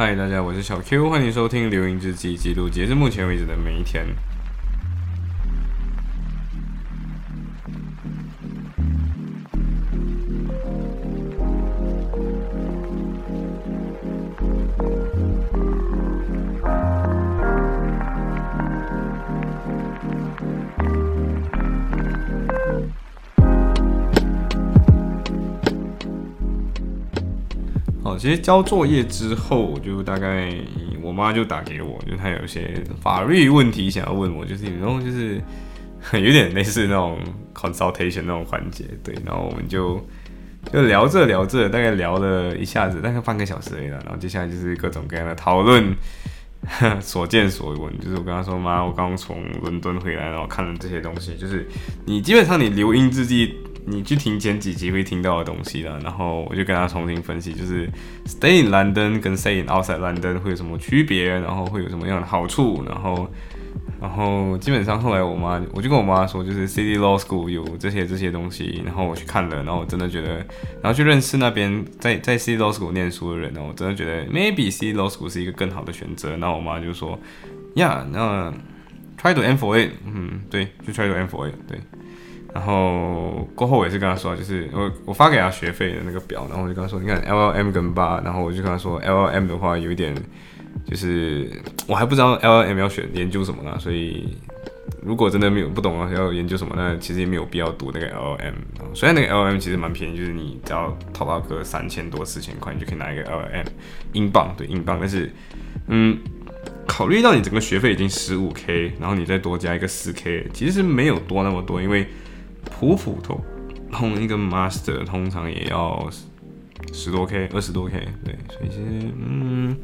嗨，大家，我是小 Q，欢迎收听《流萤日记》，记录截至目前为止的每一天。哦其实交作业之后，就大概我妈就打给我，就她有些法律问题想要问我，就是然后就是 有点类似那种 consultation 那种环节，对，然后我们就就聊着聊着，大概聊了一下子，大概半个小时而已了，然后接下来就是各种各样的讨论，所见所闻，就是我跟她说妈，我刚从伦敦回来，然后看了这些东西，就是你基本上你留英之际。你去听前几集会听到的东西了，然后我就跟他重新分析，就是 stay in London 跟 stay in outside London 会有什么区别，然后会有什么样的好处，然后，然后基本上后来我妈，我就跟我妈说，就是 City Law School 有这些这些东西，然后我去看了，然后我真的觉得，然后去认识那边在在 City Law School 念书的人，然后我真的觉得 maybe City Law School 是一个更好的选择。然后我妈就说，Yeah，那 try to aim for it，嗯，对，就 try to aim for it，对。然后过后我也是跟他说，就是我我发给他学费的那个表，然后我就跟他说，你看 L L M 跟八，然后我就跟他说 L L M 的话有一点，就是我还不知道 L L M 要选研究什么呢，所以如果真的没有不懂啊要研究什么，那其实也没有必要读那个 L L M。虽然那个 L L M 其实蛮便宜，就是你只要淘宝个三千多四千块，你就可以拿一个 L L M 英镑，对英镑。但是嗯，考虑到你整个学费已经十五 K，然后你再多加一个四 K，其实没有多那么多，因为普普通通一个 master 通常也要十多 k 二十多 k 对，所以其实嗯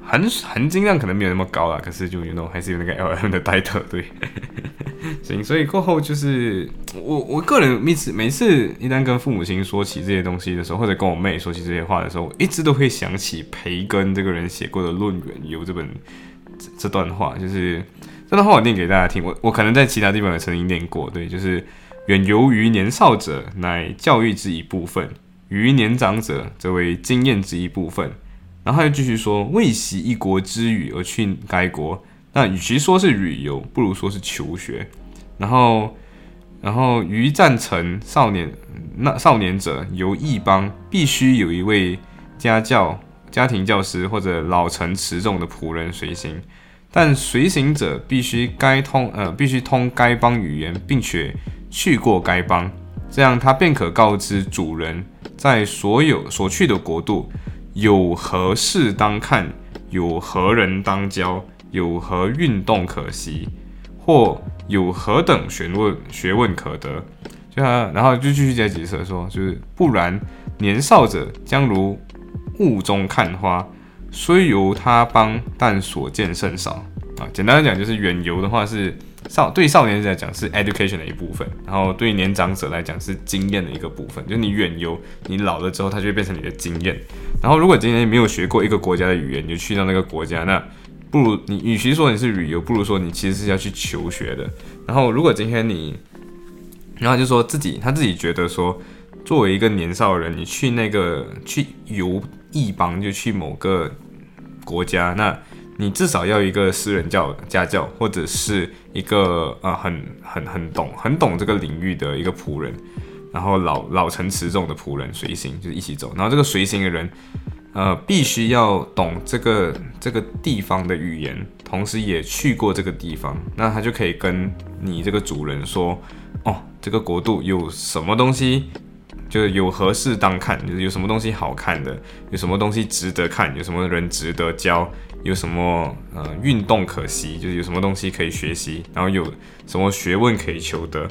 含含金量可能没有那么高啦，可是就有那种还是有那个 L M 的代特对，行，所以过后就是我我个人每次每次一旦跟父母亲说起这些东西的时候，或者跟我妹说起这些话的时候，我一直都会想起培根这个人写过的《论语》有这本这段话，就是这段话我念给大家听，我我可能在其他地方也曾经念过，对，就是。远游于年少者，乃教育之一部分；于年长者，则为经验之一部分。然后又继续说：“未习一国之语而去该国，那与其说是旅游，不如说是求学。”然后，然后于赞成少年那少年者游异邦，必须有一位家教、家庭教师或者老成持重的仆人随行。但随行者必须该通呃，必须通该邦语言，并且。去过该邦，这样他便可告知主人，在所有所去的国度，有何事当看，有何人当交，有何运动可习，或有何等学问学问可得。就他，然后就继续再解释说，就是不然，年少者将如雾中看花，虽由他邦，但所见甚少。啊，简单的讲，就是远游的话是。少对少年来讲是 education 的一部分，然后对年长者来讲是经验的一个部分。就是你远游，你老了之后，它就会变成你的经验。然后如果今天没有学过一个国家的语言，你就去到那个国家，那不如你与其说你是旅游，不如说你其实是要去求学的。然后如果今天你，然后就说自己他自己觉得说，作为一个年少人，你去那个去游异邦，就去某个国家，那。你至少要一个私人教家教，或者是一个呃很很很懂很懂这个领域的一个仆人，然后老老成持重的仆人随行，就是一起走。然后这个随行的人，呃，必须要懂这个这个地方的语言，同时也去过这个地方，那他就可以跟你这个主人说，哦，这个国度有什么东西，就是有何事当看，就是有什么东西好看的，有什么东西值得看，有什么人值得教。有什么呃运动可习，就是有什么东西可以学习，然后有什么学问可以求得，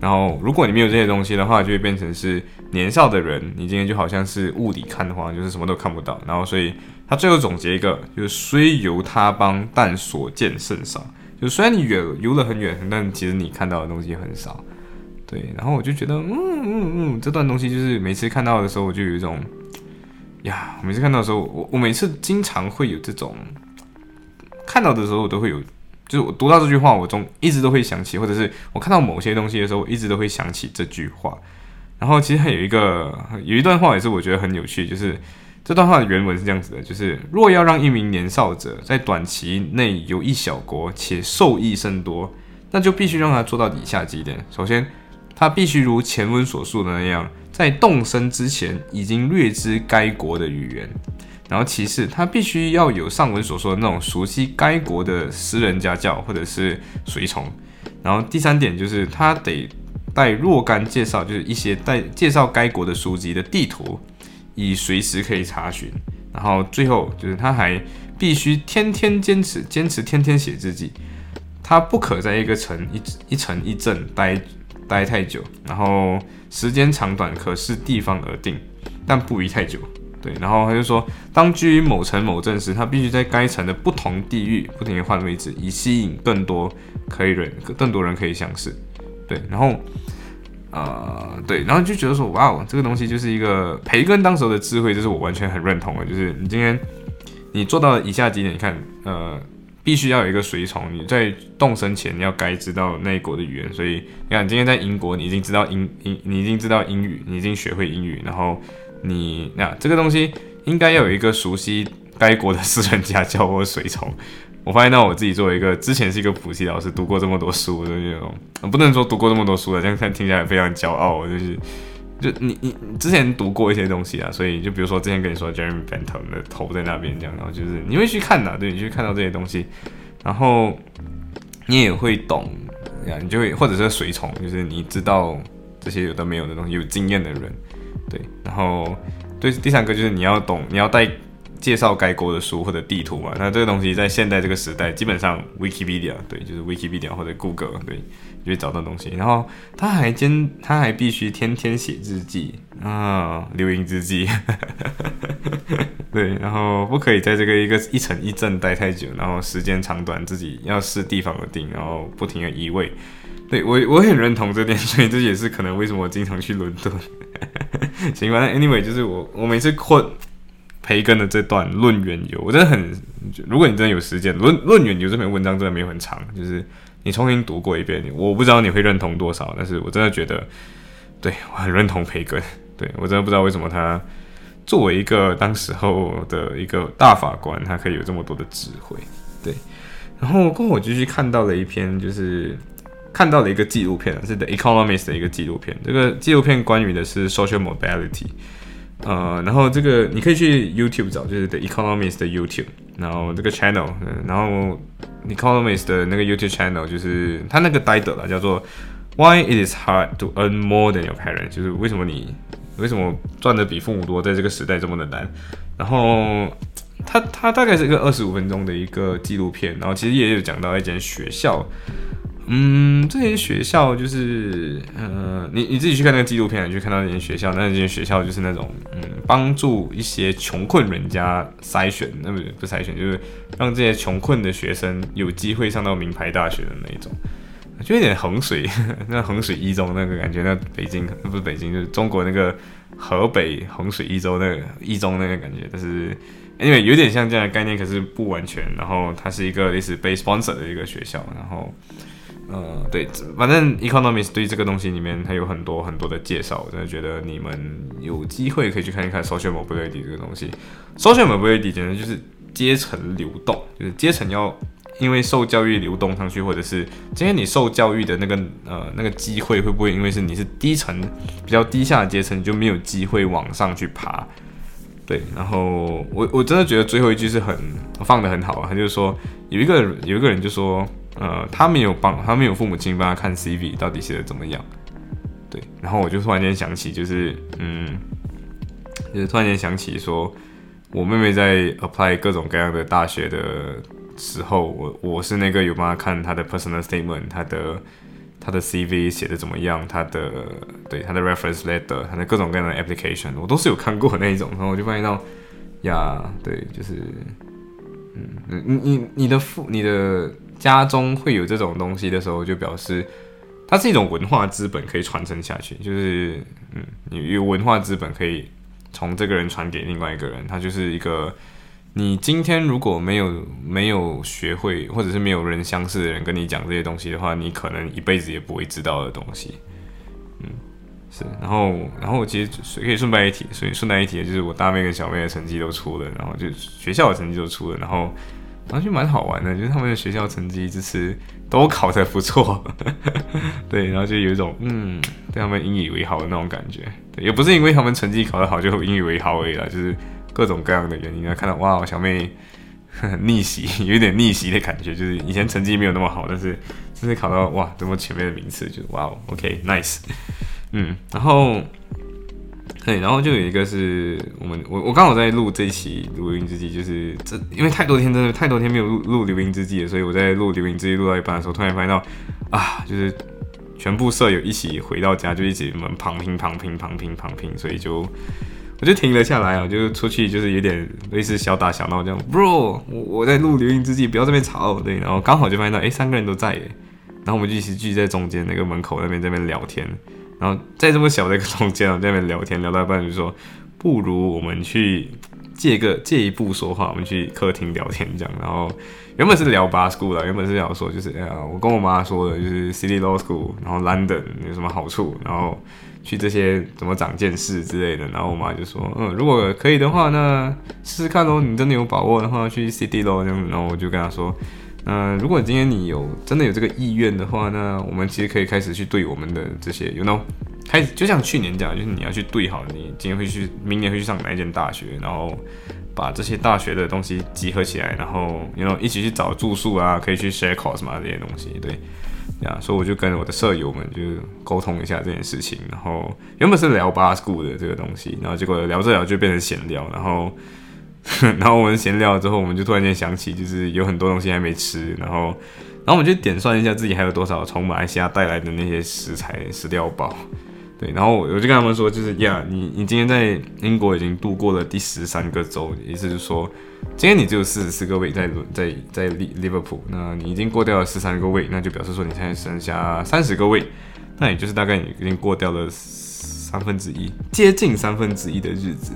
然后如果你没有这些东西的话，就会变成是年少的人，你今天就好像是雾里看花，就是什么都看不到。然后所以他最后总结一个，就是虽游他邦，但所见甚少。就虽然你远游了很远，但其实你看到的东西很少。对，然后我就觉得，嗯嗯嗯，这段东西就是每次看到的时候，我就有一种。呀，每次看到的时候，我我每次经常会有这种看到的时候，我都会有，就是我读到这句话，我中一直都会想起，或者是我看到某些东西的时候，我一直都会想起这句话。然后其实还有一个有一段话也是我觉得很有趣，就是这段话的原文是这样子的：就是若要让一名年少者在短期内有一小国且受益甚多，那就必须让他做到以下几点。首先，他必须如前文所述的那样，在动身之前已经略知该国的语言。然后其次，他必须要有上文所说的那种熟悉该国的私人家教或者是随从。然后第三点就是他得带若干介绍，就是一些带介绍该国的书籍的地图，以随时可以查询。然后最后就是他还必须天天坚持坚持天天写日记，他不可在一个城一一城一镇待待太久。然后时间长短可视地方而定，但不宜太久。对，然后他就说，当居于某城某镇时，他必须在该城的不同地域不停地换位置，以吸引更多可以人更多人可以相识。对，然后，呃，对，然后就觉得说，哇哦，这个东西就是一个培根当时的智慧，就是我完全很认同的。就是你今天你做到以下几点，你看，呃，必须要有一个随从，你在动身前你要该知道那一国的语言。所以你看，今天在英国，你已经知道英英，你已经知道英语，你已经学会英语，然后。你那这个东西应该要有一个熟悉该国的私人家教或随从。我发现到我自己作为一个之前是一个补习老师，读过这么多书的那种，不能说读过这么多书了，这样看听起来非常骄傲。就是就你你之前读过一些东西啊，所以就比如说之前跟你说 Jeremy Bentham 的头在那边这样，然后就是你会去看的，对你去看到这些东西，然后你也会懂呀，你就会或者是随从，就是你知道这些有的没有的东西，有经验的人。对，然后对第三个就是你要懂，你要带介绍该国的书或者地图嘛。那这个东西在现代这个时代，基本上 Wikipedia 对，就是 Wikipedia 或者 Google 对，就会找到东西。然后他还兼，他还必须天天写日记啊，留影日记。对，然后不可以在这个一个一城一镇待太久，然后时间长短自己要视地方而定，然后不停的移位。对我我很认同这点，所以这也是可能为什么我经常去伦敦。行吧那，Anyway，就是我我每次困培根的这段论远游，我真的很，如果你真的有时间，论论远游这篇文章真的没有很长，就是你重新读过一遍，我不知道你会认同多少，但是我真的觉得，对我很认同培根，对我真的不知道为什么他作为一个当时候的一个大法官，他可以有这么多的智慧，对，然后跟我继续看到了一篇就是。看到了一个纪录片，是 The Economist 的一个纪录片。这个纪录片关于的是 social mobility，呃，然后这个你可以去 YouTube 找，就是 The Economist 的 YouTube，然后这个 channel，然后 Economist 的那个 YouTube channel 就是他那个 title 啦，叫做 Why it is hard to earn more than your parents，就是为什么你为什么赚的比父母多，在这个时代这么的难。然后他他大概是一个二十五分钟的一个纪录片，然后其实也有讲到一间学校。嗯，这些学校就是，呃，你你自己去看那个纪录片，你去看到那些学校，那些学校就是那种，嗯，帮助一些穷困人家筛选，那不不筛选，就是让这些穷困的学生有机会上到名牌大学的那一 种，就有点衡水，那衡水一中那个感觉，那北京不是北京，就是中国那个河北衡水一中那个一中那个感觉，但是因为有点像这样的概念，可是不完全，然后它是一个类似被 sponsor 的一个学校，然后。呃，对，反正 economics 对这个东西里面它有很多很多的介绍，我真的觉得你们有机会可以去看一看 social mobility 这个东西。social mobility 简直就是阶层流动，就是阶层要因为受教育流动上去，或者是今天你受教育的那个呃那个机会会不会因为是你是低层比较低下的阶层你就没有机会往上去爬？对，然后我我真的觉得最后一句是很放的很好啊，他就是说有一个有一个人就说。呃，他没有帮，他没有父母亲帮他看 CV 到底写的怎么样，对，然后我就突然间想起，就是，嗯，就是突然间想起说，我妹妹在 apply 各种各样的大学的时候，我我是那个有帮他看他的 personal statement，他的他的 CV 写的怎么样，他的对他的 reference letter，他的各种各样的 application，我都是有看过那一种，然后我就发现到，呀，对，就是，嗯，你你你的父你的。家中会有这种东西的时候，就表示它是一种文化资本，可以传承下去。就是，嗯，有文化资本可以从这个人传给另外一个人，它就是一个你今天如果没有没有学会，或者是没有人相似的人跟你讲这些东西的话，你可能一辈子也不会知道的东西。嗯，是，然后然后我其实可以顺带一提，所以顺带一提的就是我大妹跟小妹的成绩都出了，然后就学校的成绩都出了，然后然后就蛮好玩的，就是他们的学校成绩这次都考得不错，对，然后就有一种嗯对他们引以为豪的那种感觉，对，也不是因为他们成绩考得好就引以为豪而已啦，就是各种各样的原因啊，看到哇小妹 逆袭，有点逆袭的感觉，就是以前成绩没有那么好，但是这次考到哇这么前面的名次，就哇哦 OK nice。嗯，然后，对，然后就有一个是我们，我我刚好在录这一期《流萤之际》，就是这因为太多天真的太多天没有录录《流萤之际》了，所以我在录《流萤之际》录到一半的时候，突然发现到啊，就是全部舍友一起回到家，就一起我们旁听旁听旁听旁听，所以就我就停了下来啊，就出去就是有点类似小打小闹这样，bro，我我在录《流萤之际》，不要这边吵，对，然后刚好就发现到哎，三个人都在耶，然后我们就一起聚在中间那个门口那边这边聊天。然后在这么小的一个空间啊，在那边聊天聊到一半就说，不如我们去借个借一步说话，我们去客厅聊天这样。然后原本是聊 bar school 啦，原本是想说就是哎呀，我跟我妈说的就是 city law school，然后 London 有什么好处，然后去这些怎么长见识之类的。然后我妈就说，嗯，如果可以的话，那试试看喽。你真的有把握的话，去 city law 这样。然后我就跟她说。嗯，如果今天你有真的有这个意愿的话，那我们其实可以开始去对我们的这些，you know，开始就像去年讲，就是你要去对好你今年会去，明年会去上哪一间大学，然后把这些大学的东西集合起来，然后 you know 一起去找住宿啊，可以去 share cost 嘛这些东西，对，呀，所以我就跟我的舍友们就沟通一下这件事情，然后原本是聊 bar school 的这个东西，然后结果聊着聊就变成闲聊，然后。然后我们闲聊之后，我们就突然间想起，就是有很多东西还没吃，然后，然后我们就点算一下自己还有多少从马来西亚带来的那些食材食料包，对，然后我就跟他们说，就是呀，你你今天在英国已经度过了第十三个周，意思就是说，今天你只有四十四个位在在在利利物浦，那你已经过掉了十三个位，那就表示说你现在剩下三十个位，那也就是大概你已经过掉了三分之一，接近三分之一的日子。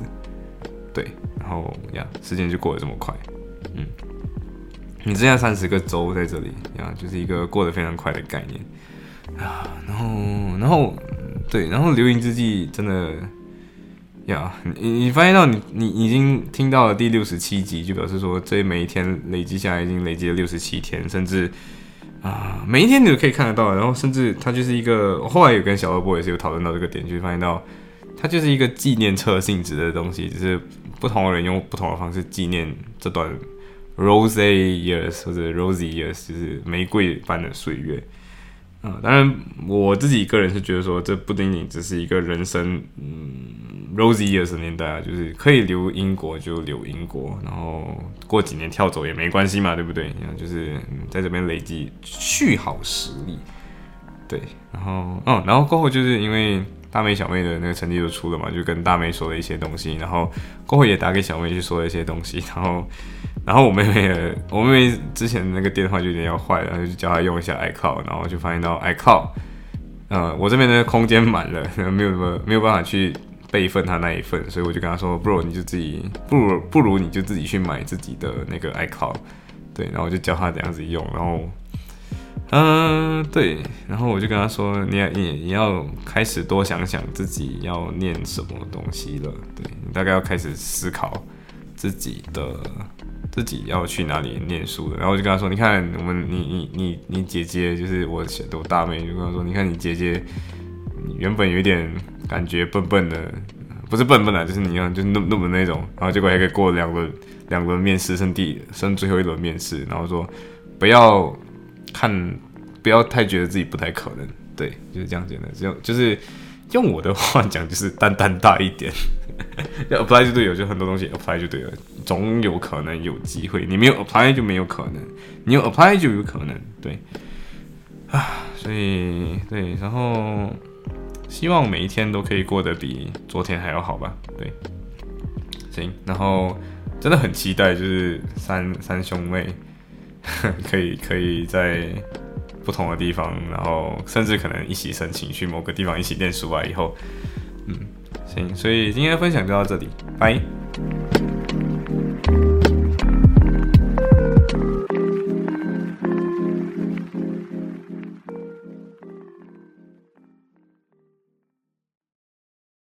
对，然后呀，时间就过得这么快，嗯，你剩下三十个周在这里呀，就是一个过得非常快的概念啊。然后，然后，对，然后流萤之际真的呀，你你发现到你你已经听到了第六十七集，就表示说这每一天累积下来已经累积了六十七天，甚至啊每一天你都可以看得到。然后，甚至它就是一个，我后来有跟小二波也是有讨论到这个点，就发现到它就是一个纪念册性质的东西，只是。不同的人用不同的方式纪念这段 rose years 或者 rosy years，就是玫瑰般的岁月。嗯，当然我自己个人是觉得说，这不仅仅只是一个人生，嗯，rosy years 年代啊，就是可以留英国就留英国，然后过几年跳走也没关系嘛，对不对？就是在这边累积续好实力。对，然后，嗯，然后过后就是因为。大妹小妹的那个成绩就出了嘛，就跟大妹说了一些东西，然后过后也打给小妹去说了一些东西，然后，然后我妹妹，我妹妹之前那个电话就有点要坏了，就叫她用一下 iCloud，然后就发现到 iCloud，呃，我这边的空间满了，没有什么没有办法去备份她那一份，所以我就跟她说，不如你就自己，不如不如你就自己去买自己的那个 iCloud，对，然后就教她怎样子用，然后。嗯，对，然后我就跟他说，你你你要开始多想想自己要念什么东西了，对你大概要开始思考自己的自己要去哪里念书了。然后我就跟他说，你看我们你你你你姐姐就是我我大妹，就跟他说，你看你姐姐，你原本有一点感觉笨笨的，不是笨笨的，就是你看就是那那么那种，然后结果还可以过两轮两轮面试，剩第剩最后一轮面试，然后说不要。看，不要太觉得自己不太可能，对，就是这样简单。只有就是用我的话讲，就是胆胆大一点。要 apply 就对了，就很多东西 apply 就对了，总有可能有机会。你没有 apply 就没有可能，你有 apply 就有可能，对。啊，所以对，然后希望每一天都可以过得比昨天还要好吧，对。行，然后真的很期待，就是三三兄妹。可以可以在不同的地方，然后甚至可能一起申请去某个地方一起念书啊。以后，嗯，行，所以今天的分享就到这里，拜。